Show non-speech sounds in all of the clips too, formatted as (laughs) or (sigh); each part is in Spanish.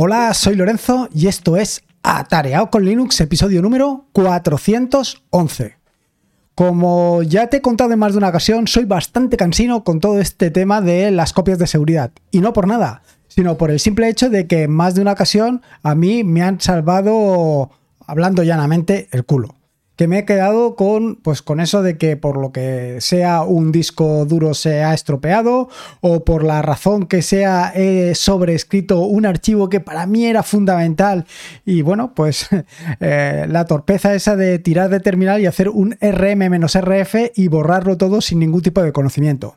Hola, soy Lorenzo y esto es Atareado con Linux, episodio número 411. Como ya te he contado en más de una ocasión, soy bastante cansino con todo este tema de las copias de seguridad. Y no por nada, sino por el simple hecho de que en más de una ocasión a mí me han salvado, hablando llanamente, el culo que me he quedado con, pues, con eso de que por lo que sea un disco duro se ha estropeado o por la razón que sea he sobreescrito un archivo que para mí era fundamental y bueno, pues (laughs) eh, la torpeza esa de tirar de terminal y hacer un rm-rf y borrarlo todo sin ningún tipo de conocimiento.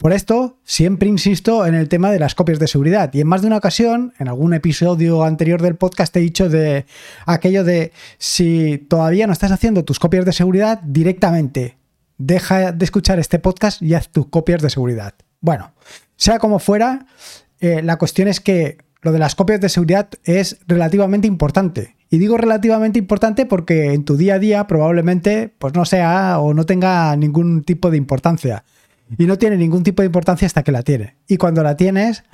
Por esto, siempre insisto en el tema de las copias de seguridad. Y en más de una ocasión, en algún episodio anterior del podcast, he dicho de aquello de si todavía no estás haciendo tus copias de seguridad, directamente deja de escuchar este podcast y haz tus copias de seguridad. Bueno, sea como fuera, eh, la cuestión es que lo de las copias de seguridad es relativamente importante. Y digo relativamente importante porque en tu día a día probablemente pues no sea o no tenga ningún tipo de importancia y no tiene ningún tipo de importancia hasta que la tiene. Y cuando la tienes,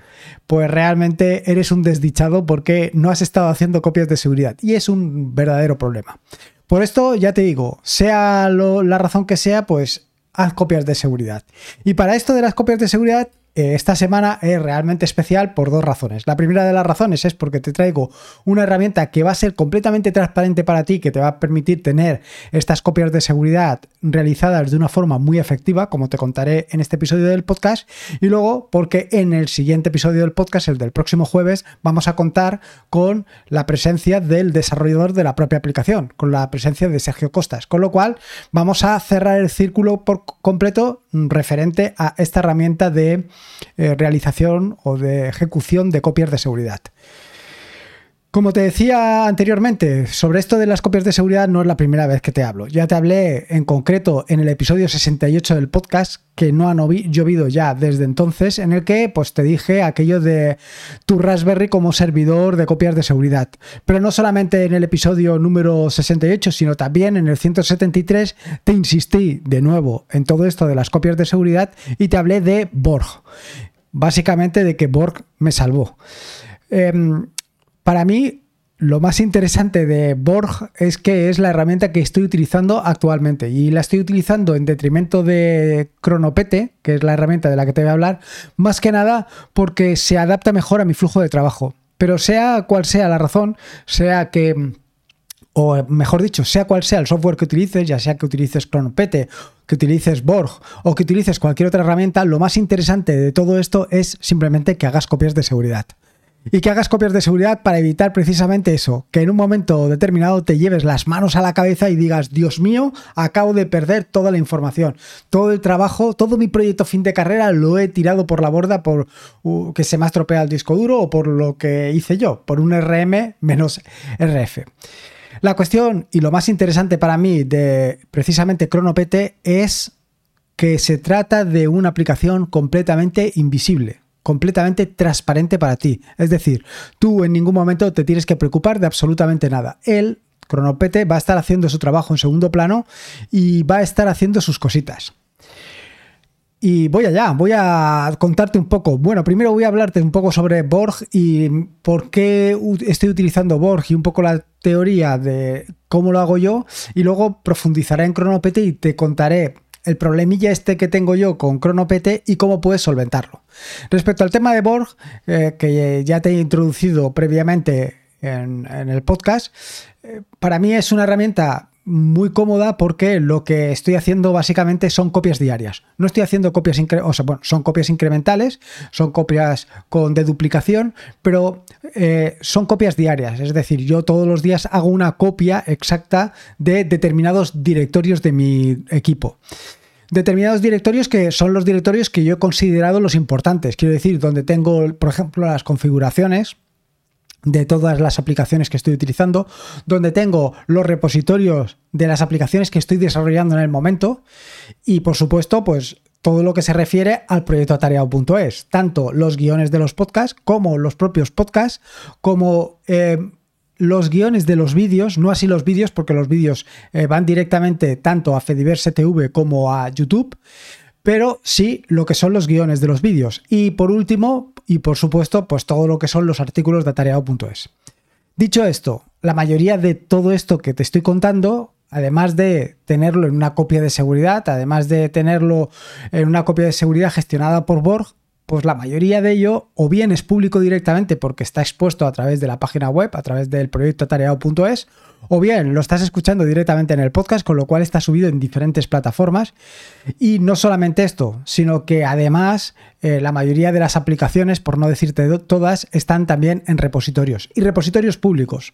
pues realmente eres un desdichado porque no has estado haciendo copias de seguridad y es un verdadero problema. Por esto ya te digo, sea la razón que sea, pues haz copias de seguridad. Y para esto de las copias de seguridad esta semana es realmente especial por dos razones. La primera de las razones es porque te traigo una herramienta que va a ser completamente transparente para ti, que te va a permitir tener estas copias de seguridad realizadas de una forma muy efectiva, como te contaré en este episodio del podcast. Y luego porque en el siguiente episodio del podcast, el del próximo jueves, vamos a contar con la presencia del desarrollador de la propia aplicación, con la presencia de Sergio Costas. Con lo cual vamos a cerrar el círculo por completo referente a esta herramienta de eh, realización o de ejecución de copias de seguridad. Como te decía anteriormente, sobre esto de las copias de seguridad no es la primera vez que te hablo. Ya te hablé en concreto en el episodio 68 del podcast, que no ha llovido ya desde entonces, en el que pues, te dije aquello de tu Raspberry como servidor de copias de seguridad. Pero no solamente en el episodio número 68, sino también en el 173 te insistí de nuevo en todo esto de las copias de seguridad y te hablé de Borg. Básicamente de que Borg me salvó. Em, para mí, lo más interesante de Borg es que es la herramienta que estoy utilizando actualmente y la estoy utilizando en detrimento de Cronopete, que es la herramienta de la que te voy a hablar, más que nada porque se adapta mejor a mi flujo de trabajo. Pero sea cual sea la razón, sea que o mejor dicho, sea cual sea el software que utilices, ya sea que utilices Cronopete, que utilices Borg o que utilices cualquier otra herramienta, lo más interesante de todo esto es simplemente que hagas copias de seguridad y que hagas copias de seguridad para evitar precisamente eso, que en un momento determinado te lleves las manos a la cabeza y digas, Dios mío, acabo de perder toda la información, todo el trabajo, todo mi proyecto fin de carrera lo he tirado por la borda por uh, que se me ha estropeado el disco duro o por lo que hice yo, por un RM menos RF. La cuestión y lo más interesante para mí de precisamente ChronoPT es que se trata de una aplicación completamente invisible completamente transparente para ti. Es decir, tú en ningún momento te tienes que preocupar de absolutamente nada. Él, Cronopete, va a estar haciendo su trabajo en segundo plano y va a estar haciendo sus cositas. Y voy allá, voy a contarte un poco. Bueno, primero voy a hablarte un poco sobre Borg y por qué estoy utilizando Borg y un poco la teoría de cómo lo hago yo. Y luego profundizaré en Cronopete y te contaré el problemilla este que tengo yo con ChronoPT y cómo puedes solventarlo. Respecto al tema de Borg, eh, que ya te he introducido previamente en, el podcast, eh, para mí es una herramienta muy cómoda porque lo que estoy haciendo básicamente son copias diarias. No estoy haciendo copias, o sea, son copias incrementales, son copias con deduplicación, pero eh, son copias diarias. Es decir, yo todos los días hago una copia exacta de determinados directorios de mi equipo determinados directorios que son los directorios que yo he considerado los importantes. Quiero decir, donde tengo, por ejemplo, las configuraciones de todas las aplicaciones que estoy utilizando, donde tengo los repositorios de las aplicaciones que estoy desarrollando en el momento y por supuesto pues todo lo que se refiere al proyecto atareado.es, tanto los guiones de los podcasts como los propios podcasts, como eh, los guiones de los vídeos, no así los vídeos porque los vídeos eh, van directamente tanto a Fediverse TV como a YouTube, pero sí lo que son los guiones de los vídeos. Y por último, y por supuesto, pues todo lo que son los artículos de atareado.es. Dicho esto, la mayoría de todo esto que te estoy contando, además de tenerlo en una copia de seguridad, además de tenerlo en una copia de seguridad gestionada por Borg, pues la mayoría de ello o bien es público directamente porque está expuesto a través de la página web, a través del proyecto atareado.es, o bien lo estás escuchando directamente en el podcast, con lo cual está subido en diferentes plataformas. Y no solamente esto, sino que además eh, la mayoría de las aplicaciones, por no decirte todas, están también en repositorios y repositorios públicos.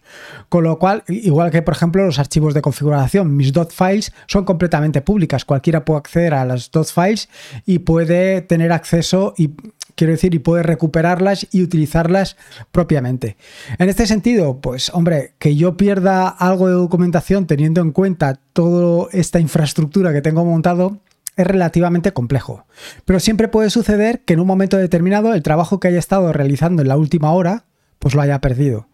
Con lo cual, igual que por ejemplo los archivos de configuración, mis .files son completamente públicas. Cualquiera puede acceder a las .files y puede tener acceso y quiero decir, y puedes recuperarlas y utilizarlas propiamente. En este sentido, pues hombre, que yo pierda algo de documentación teniendo en cuenta toda esta infraestructura que tengo montado, es relativamente complejo. Pero siempre puede suceder que en un momento determinado el trabajo que haya estado realizando en la última hora, pues lo haya perdido.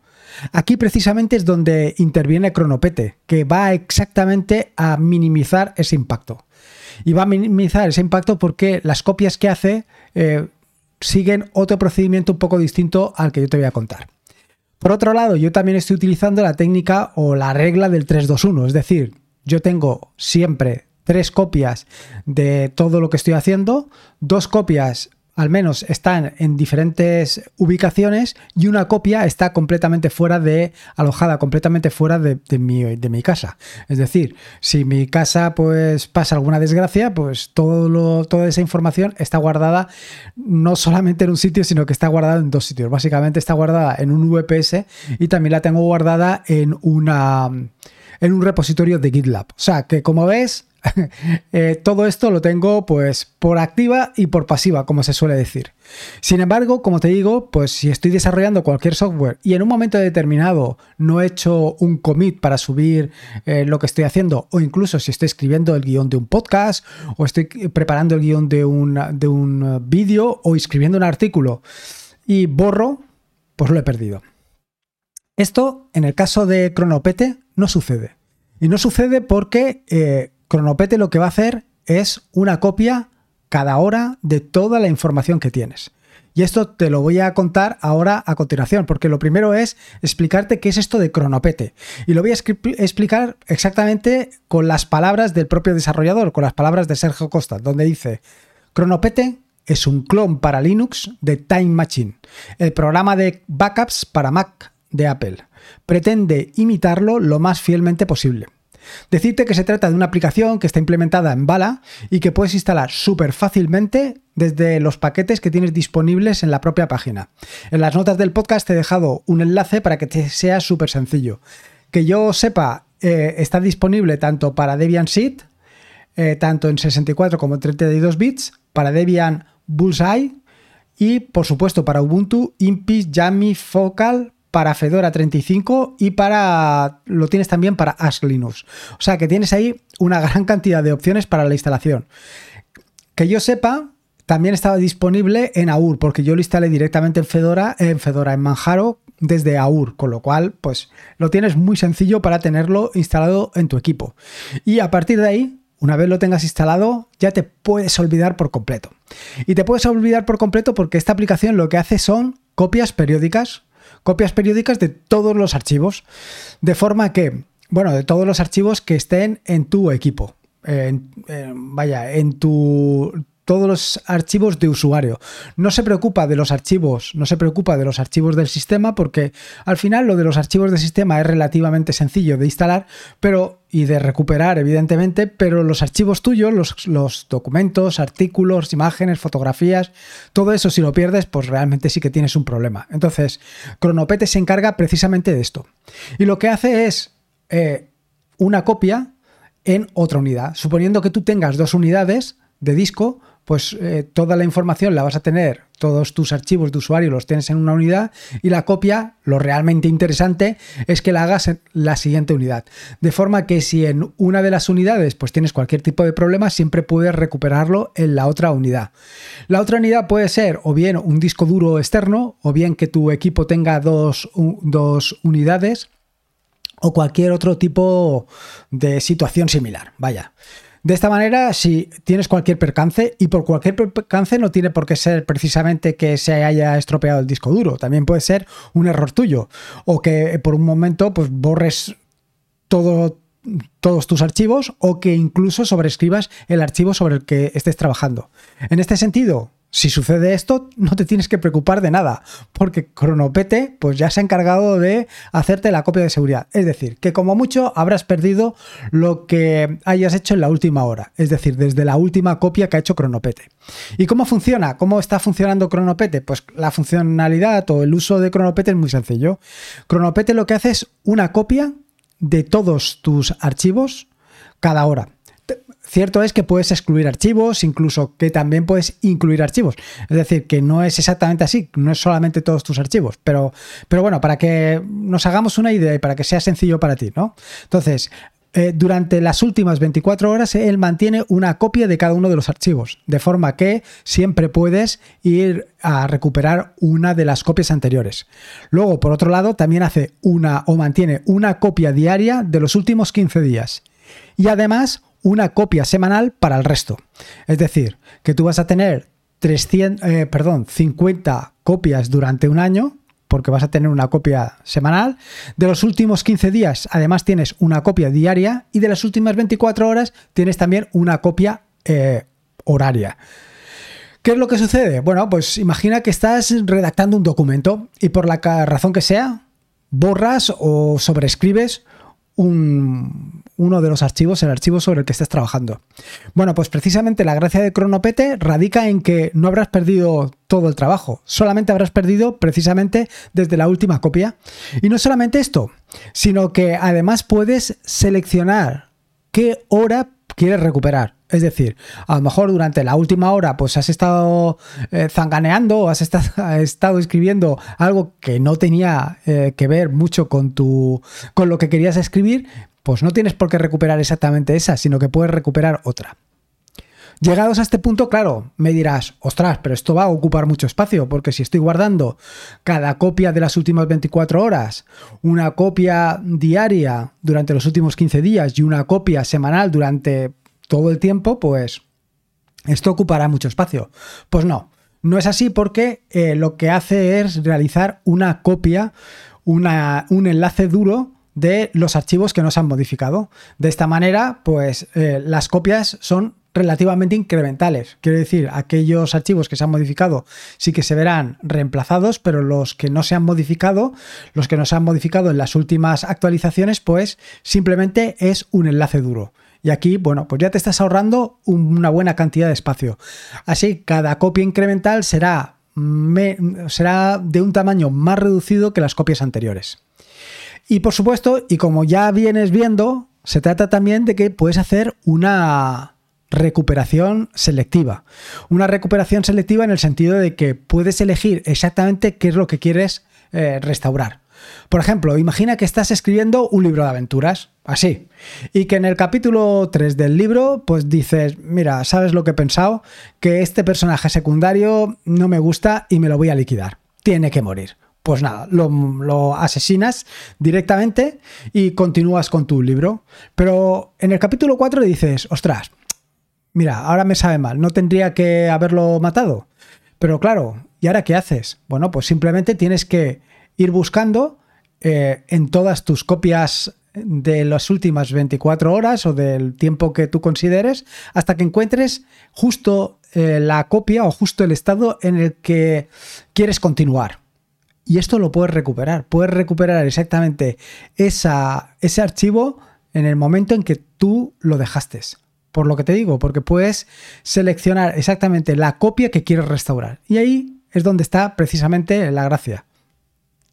Aquí precisamente es donde interviene Cronopete, que va exactamente a minimizar ese impacto. Y va a minimizar ese impacto porque las copias que hace eh, siguen otro procedimiento un poco distinto al que yo te voy a contar. Por otro lado, yo también estoy utilizando la técnica o la regla del 321, es decir, yo tengo siempre tres copias de todo lo que estoy haciendo, dos copias al menos están en diferentes ubicaciones y una copia está completamente fuera de, alojada completamente fuera de, mi, de mi, casa. Es decir, si mi casa pues pasa alguna desgracia, pues todo toda esa información está guardada no solamente en un sitio, sino que está guardada en dos sitios. Básicamente está guardada en un VPS y también la tengo guardada en una en un repositorio de GitLab. O sea que como ves, (laughs) Eh, todo esto lo tengo pues por activa y por pasiva, como se suele decir. Sin embargo, como te digo, pues si estoy desarrollando cualquier software y en un momento determinado no he hecho un commit para subir eh, lo que estoy haciendo, o incluso si estoy escribiendo el guion de un podcast, o estoy preparando el guion de un, de un vídeo, o escribiendo un artículo y borro, pues lo he perdido. Esto, en el caso de Cronopete, no sucede. Y no sucede porque eh, Cronopete lo que va a hacer es una copia cada hora de toda la información que tienes. Y esto te lo voy a contar ahora a continuación, porque lo primero es explicarte qué es esto de cronopete. Y lo voy a explicar exactamente con las palabras del propio desarrollador, con las palabras de Sergio Costa, donde dice, cronopete es un clon para Linux de Time Machine, el programa de backups para Mac de Apple. Pretende imitarlo lo más fielmente posible. Decirte que se trata de una aplicación que está implementada en Bala y que puedes instalar súper fácilmente desde los paquetes que tienes disponibles en la propia página. En las notas del podcast te he dejado un enlace para que te sea súper sencillo. Que yo sepa, eh, está disponible tanto para Debian Seed, eh, tanto en 64 como en 32 bits, para Debian Bullseye y por supuesto para Ubuntu, Impis, Yami, Focal, para Fedora 35 y para lo tienes también para Ash Linux. O sea que tienes ahí una (laughs) gran cantidad de opciones para la instalación. Que yo sepa, también estaba disponible en AUR, porque yo lo instalé directamente en Fedora, en Fedora, en Manjaro, desde AUR, con lo cual, pues lo tienes muy sencillo para tenerlo instalado en tu equipo. Y a partir de ahí, una vez lo tengas instalado, ya te puedes olvidar por completo. Y te puedes olvidar por completo porque esta aplicación lo que hace son copias periódicas copias periódicas de todos los archivos, de forma que, bueno, de todos los archivos que estén en tu equipo. vaya, en tu todos los archivos de usuario. No se preocupa de los archivos, no se preocupa de los archivos del sistema porque al final lo de los archivos del sistema es relativamente sencillo de instalar, pero y de recuperar evidentemente, pero los archivos tuyos, los, documentos, artículos, imágenes, fotografías, todo eso si lo pierdes, pues realmente sí que tienes un problema. Entonces, Cronopete se encarga precisamente de esto. Y lo que hace es eh, una copia en otra unidad. Suponiendo que tú tengas dos unidades de disco, pues eh, toda la información la vas a tener, todos tus archivos de usuario los tienes en una unidad y la copia, lo realmente interesante es que la hagas en la siguiente unidad. De forma que si en una de las unidades pues tienes cualquier tipo de problema, siempre puedes recuperarlo en la otra unidad. La otra unidad puede ser o bien un disco duro externo o bien que tu equipo tenga dos, dos unidades o cualquier otro tipo de situación similar. Vaya. De esta manera, si tienes cualquier percance, y por cualquier percance no tiene por qué ser precisamente que se haya estropeado el disco duro, también puede ser un error tuyo, o que por un momento pues borres todo, todos tus archivos o que incluso sobrescribas el archivo sobre el que estés trabajando. En este sentido, si sucede esto, no te tienes que preocupar de nada, porque Cronopete pues ya se ha encargado de hacerte la copia de seguridad. Es decir, que como mucho habrás perdido lo que hayas hecho en la última hora, es decir, desde la última copia que ha hecho Cronopete. ¿Y cómo funciona? ¿Cómo está funcionando Cronopete? Pues la funcionalidad o el uso de Cronopete es muy sencillo. Cronopete lo que hace es una copia de todos tus archivos cada hora. Cierto es que puedes excluir archivos, incluso que también puedes incluir archivos. Es decir, que no es exactamente así, no es solamente todos tus archivos, pero, pero bueno, para que nos hagamos una idea y para que sea sencillo para ti, ¿no? Entonces, eh, durante las últimas 24 horas él mantiene una copia de cada uno de los archivos, de forma que siempre puedes ir a recuperar una de las copias anteriores. Luego, por otro lado, también hace una o mantiene una copia diaria de los últimos 15 días. Y además, una copia semanal para el resto. Es decir, que tú vas a tener 300, eh, 50 copias durante un año, porque vas a tener una copia semanal. De los últimos 15 días, además, tienes una copia diaria y de las últimas 24 horas tienes también una copia eh, horaria. ¿Qué es lo que sucede? Bueno, pues imagina que estás redactando un documento y por la razón que sea, borras o sobrescribes uno de los archivos, el archivo sobre el que estés trabajando. Bueno, pues precisamente la gracia de Cronopete radica en que no habrás perdido todo el trabajo, solamente habrás perdido precisamente desde la última copia. Y no solamente esto, sino que además puedes seleccionar qué hora quieres recuperar. Es decir, a lo mejor durante la última hora pues has estado eh, zanganeando (laughs) has estado, escribiendo algo que no tenía eh, que ver mucho con, tu, con lo que querías escribir, pues no tienes por qué recuperar exactamente esa, sino que puedes recuperar otra. Llegados a este punto, claro, me dirás, ostras, pero esto va a ocupar mucho espacio, porque si estoy guardando cada copia de las últimas 24 horas, una copia diaria durante los últimos 15 días y una copia semanal durante todo el tiempo, pues esto ocupará mucho espacio. Pues no, no es así porque eh, lo que hace es realizar una copia, una, un enlace duro de los archivos que no se han modificado. De esta manera, pues eh, las copias son relativamente incrementales. Quiero decir, aquellos archivos que se han modificado sí que se verán reemplazados, pero los que no se han modificado, los que no se han modificado en las últimas actualizaciones, pues simplemente es un enlace duro. Y aquí, bueno, pues ya te estás ahorrando una buena cantidad de espacio. Así, cada copia incremental será, será de un tamaño más reducido que las copias anteriores. Y por supuesto, y como ya vienes viendo, se trata también de que puedes hacer una recuperación selectiva. Una recuperación selectiva en el sentido de que puedes elegir exactamente qué es lo que quieres eh, restaurar. Por ejemplo, imagina que estás escribiendo un libro de aventuras, así, y que en el capítulo 3 del libro, pues dices, mira, ¿sabes lo que he pensado? Que este personaje secundario no me gusta y me lo voy a liquidar. Tiene que morir. Pues nada, lo, asesinas directamente y continúas con tu libro. Pero en el capítulo 4 dices, ostras, mira, ahora me sabe mal, no tendría que haberlo matado. Pero claro, ¿y ahora qué haces? Bueno, pues simplemente tienes que ir buscando eh, en todas tus copias de las últimas 24 horas o del tiempo que tú consideres hasta que encuentres justo eh, la copia o justo el estado en el que quieres continuar. Y esto lo puedes recuperar. Puedes recuperar exactamente ese archivo en el momento en que tú lo dejaste. Por lo que te digo, porque puedes seleccionar exactamente la copia que quieres restaurar. Y ahí es donde está precisamente la gracia.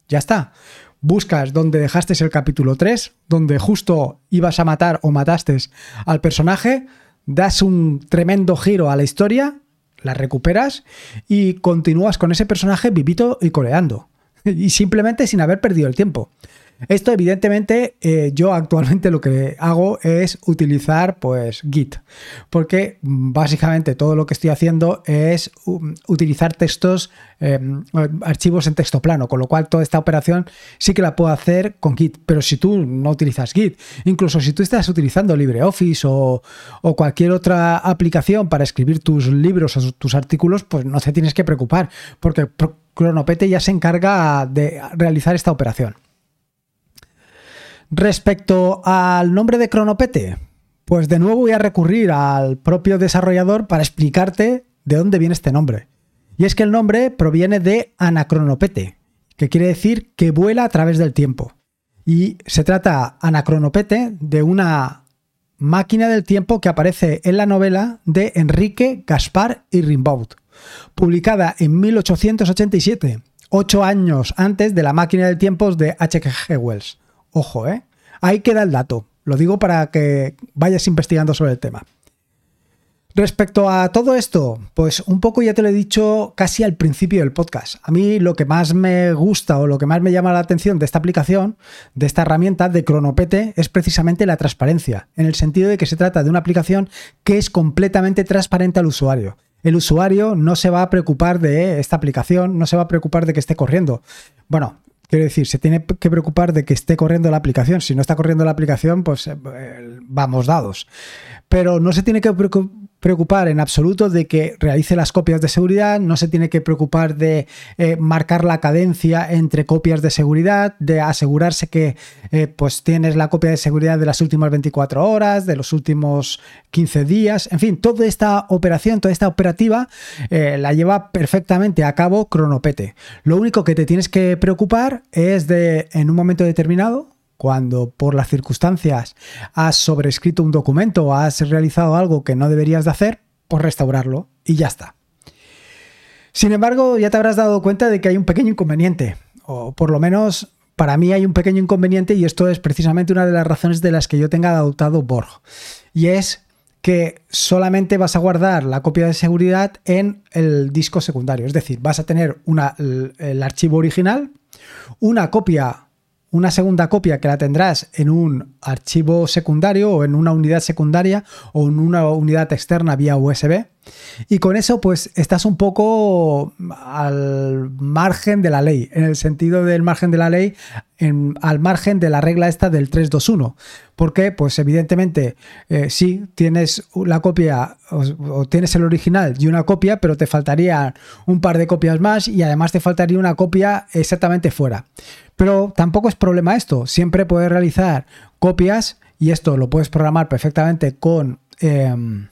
Ya está. Buscas donde dejaste el capítulo 3, donde justo ibas a matar o mataste al personaje, das un tremendo giro a la historia, la recuperas y continúas con ese personaje vivito y coleando. (laughs) Y simplemente sin haber perdido el tiempo. Esto evidentemente eh, yo actualmente lo que hago es utilizar pues Git, porque básicamente todo lo que estoy haciendo es um, utilizar textos, em, archivos en texto plano, con lo cual toda esta operación sí que la puedo hacer con Git, pero si tú no utilizas Git, incluso si tú estás utilizando LibreOffice o, o cualquier otra aplicación para escribir tus libros o tus artículos, pues no te tienes que preocupar, porque Cronopete ya se encarga de realizar esta operación. Respecto al nombre de Cronopete, pues de nuevo voy a recurrir al propio desarrollador para explicarte de dónde viene este nombre. Y es que el nombre proviene de anacronopete, que quiere decir que vuela a través del tiempo. Y se trata, anacronopete, de una máquina del tiempo que aparece en la novela de Enrique Gaspar y Rimbaud, publicada en 1887, ocho años antes de la máquina del tiempo de H.G. Wells. Ojo, ¿eh? Ahí queda el dato. Lo digo para que vayas investigando sobre el tema. Respecto a todo esto, pues un poco ya te lo he dicho casi al principio del podcast. A mí lo que más me gusta o lo que más me llama la atención de esta aplicación, de esta herramienta de Cronopete, es precisamente la transparencia, en el sentido de que se trata de una aplicación que es completamente transparente al usuario. El usuario no se va a preocupar de esta aplicación, no se va a preocupar de que esté corriendo. Bueno, Quiero decir, se tiene que preocupar de que esté corriendo la aplicación. Si no está corriendo la aplicación, pues eh, vamos dados. Pero no se tiene que preocupar preocupar en absoluto de que realice las copias de seguridad, no se tiene que preocupar de eh, marcar la cadencia entre copias de seguridad, de asegurarse que eh, pues tienes la copia de seguridad de las últimas 24 horas, de los últimos 15 días, en fin, toda esta operación, toda esta operativa eh, la lleva perfectamente a cabo Cronopete. Lo único que te tienes que preocupar es de en un momento determinado cuando por las circunstancias has sobrescrito un documento o has realizado algo que no deberías de hacer, pues restaurarlo y ya está. Sin embargo, ya te habrás dado cuenta de que hay un pequeño inconveniente, o por lo menos para mí hay un pequeño inconveniente y esto es precisamente una de las razones de las que yo tenga adoptado Borg. Y es que solamente vas a guardar la copia de seguridad en el disco secundario. Es decir, vas a tener el, el archivo original, una copia una segunda copia que la tendrás en un archivo secundario o en una unidad secundaria o en una unidad externa vía USB. Y con eso pues estás un poco al margen de la ley, en el sentido del margen de la ley, al margen de la regla esta del 321. Porque pues evidentemente eh, sí tienes la copia o, tienes el original y una copia, pero te faltaría un par de copias más y además te faltaría una copia exactamente fuera. Pero tampoco es problema esto, siempre puedes realizar copias y esto lo puedes programar perfectamente con... Em,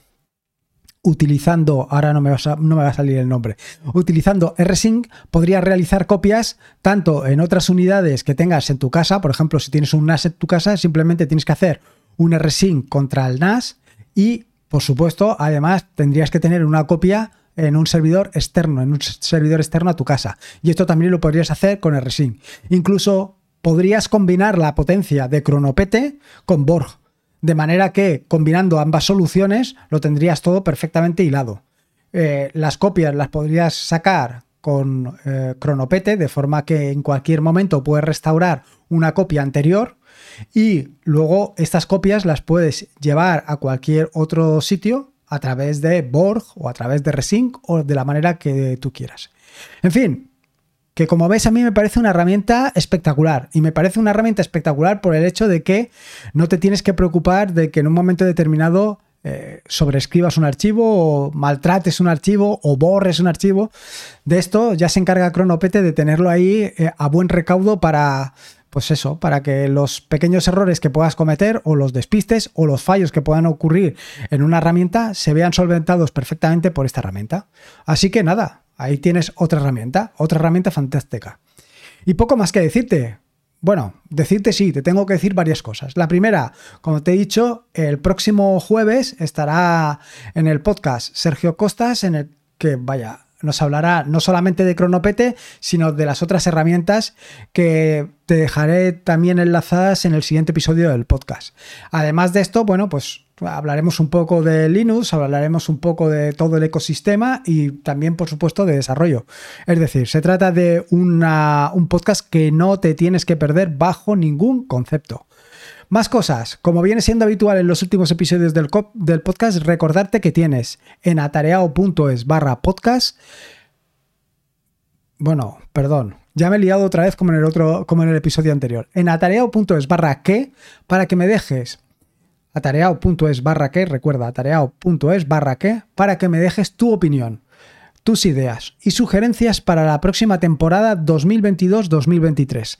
utilizando, ahora no me, va a, no me va a salir el nombre, utilizando rsync podrías realizar copias tanto en otras unidades que tengas en tu casa, por ejemplo, si tienes un NAS en tu casa, simplemente tienes que hacer un rsync contra el NAS y, por supuesto, además tendrías que tener una copia en un servidor externo, en un servidor externo a tu casa. Y esto también lo podrías hacer con rsync. Incluso podrías combinar la potencia de Cronopete con Borg, de manera que combinando ambas soluciones lo tendrías todo perfectamente hilado. Eh, las copias las podrías sacar con eh, Cronopete, de forma que en cualquier momento puedes restaurar una copia anterior y luego estas copias las puedes llevar a cualquier otro sitio a través de Borg o a través de Resync o de la manera que tú quieras. En fin, que como ves a mí me parece una herramienta espectacular y me parece una herramienta espectacular por el hecho de que no te tienes que preocupar de que en un momento determinado eh, sobreescribas un archivo o maltrates un archivo o borres un archivo. De esto ya se encarga Cronopete de tenerlo ahí eh, a buen recaudo para, pues eso, para que los pequeños errores que puedas cometer o los despistes o los fallos que puedan ocurrir en una herramienta se vean solventados perfectamente por esta herramienta. Así que nada, ahí tienes otra herramienta, otra herramienta fantástica. Y poco más que decirte. Bueno, decirte sí, te tengo que decir varias cosas. La primera, como te he dicho, el próximo jueves estará en el podcast Sergio Costas, en el que, vaya, nos hablará no solamente de Cronopete, sino de las otras herramientas que te dejaré también enlazadas en el siguiente episodio del podcast. Además de esto, bueno, pues hablaremos un poco de Linux, hablaremos un poco de todo el ecosistema y también, por supuesto, de desarrollo. Es decir, se trata de un podcast que no te tienes que perder bajo ningún concepto. Más cosas, como viene siendo habitual en los últimos episodios del, podcast, recordarte que tienes en atareao.es barra podcast. Bueno, perdón, ya me he liado otra vez como en el otro, como en el episodio anterior. En atareao.es barra para que me dejes atareao.es barra que, recuerda, atareao.es barra que, para que me dejes tu opinión, tus ideas y sugerencias para la próxima temporada 2022-2023.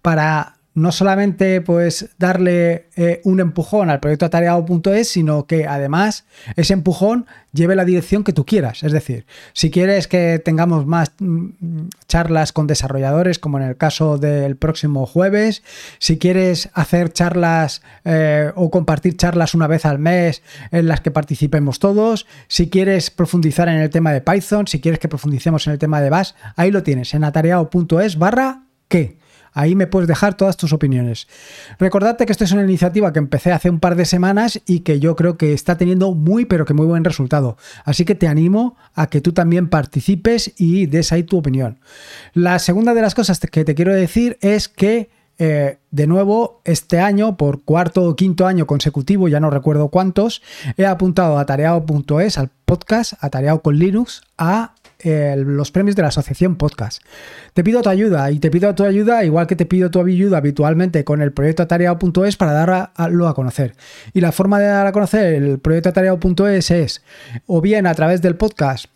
Para no solamente pues darle eh, un empujón al proyecto atareado.es, sino que además ese empujón lleve la dirección que tú quieras. Es decir, si quieres que tengamos más mm, charlas con desarrolladores, como en el caso del próximo jueves, si quieres hacer charlas eh, o compartir charlas una vez al mes en las que participemos todos, si quieres profundizar en el tema de Python, si quieres que profundicemos en el tema de Bash, ahí lo tienes, en atareado.es barra que. Ahí me puedes dejar todas tus opiniones. Recordarte que esta es una iniciativa que empecé hace un par de semanas y que yo creo que está teniendo muy pero que muy buen resultado. Así que te animo a que tú también participes y des ahí tu opinión. La segunda de las cosas que te quiero decir es que eh, de nuevo, este año, por cuarto o quinto año consecutivo, ya no recuerdo cuántos, he apuntado a tareao.es, al podcast, atareado con Linux, a los premios de la asociación podcast. Te pido tu ayuda y te pido tu ayuda igual que te pido tu ayuda habitualmente con el proyecto atareado.es para darlo a, conocer. Y la forma de dar a conocer el proyecto atareado.es es o bien a través del podcast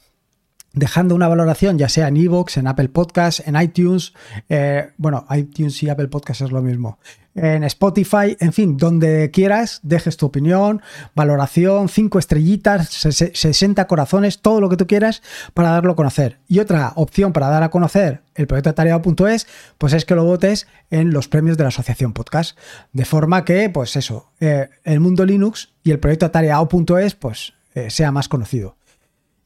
dejando una valoración, ya sea en Evox, en Apple Podcasts, en iTunes, eh, bueno, iTunes y Apple Podcasts es lo mismo, en Spotify, en fin, donde quieras, dejes tu opinión, valoración, 5 estrellitas, 60 corazones, todo lo que tú quieras para darlo a conocer. Y otra opción para dar a conocer el proyecto atareado.es, pues es que lo votes en los premios de la Asociación Podcast. De forma que, pues eso, eh, el mundo Linux y el proyecto atareado.es, pues eh, sea más conocido.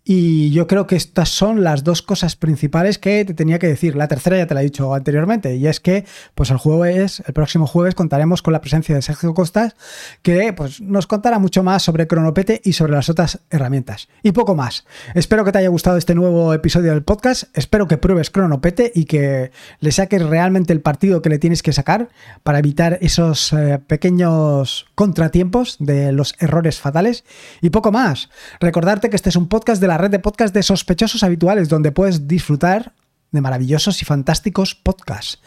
Y yo creo que estas son las dos cosas principales que te tenía que decir. La tercera ya te la he dicho anteriormente, y es que pues el jueves, el próximo jueves, contaremos con la presencia de Sergio Costas, que pues, nos contará mucho más sobre Cronopete y sobre las otras herramientas. Y poco más. Espero que te haya gustado este nuevo episodio del podcast. Espero que pruebes Cronopete y que le saques realmente el partido que le tienes que sacar para evitar esos eh, pequeños contratiempos de los errores fatales. Y poco más. Recordarte que este es un podcast de la red de podcast de sospechosos habituales, donde puedes disfrutar de maravillosos y fantásticos podcasts.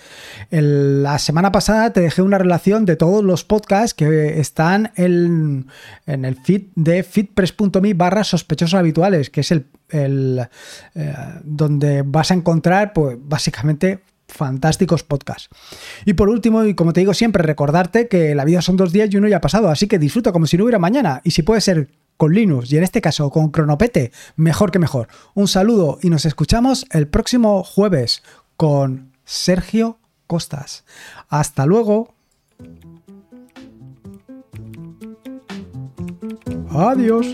la semana pasada te dejé una relación de todos los podcasts que están en, el feed de feedpress.me barra sospechosos habituales, que es el, el eh, donde vas a encontrar pues, básicamente fantásticos podcasts. Y por último, y como te digo siempre, recordarte que la vida son dos días y uno ya ha pasado, así que disfruta como si no hubiera mañana. Y si puede ser con Linux y en este caso con Cronopete, mejor que mejor. Un saludo y nos escuchamos el próximo jueves con Sergio Costas. Hasta luego. Adiós.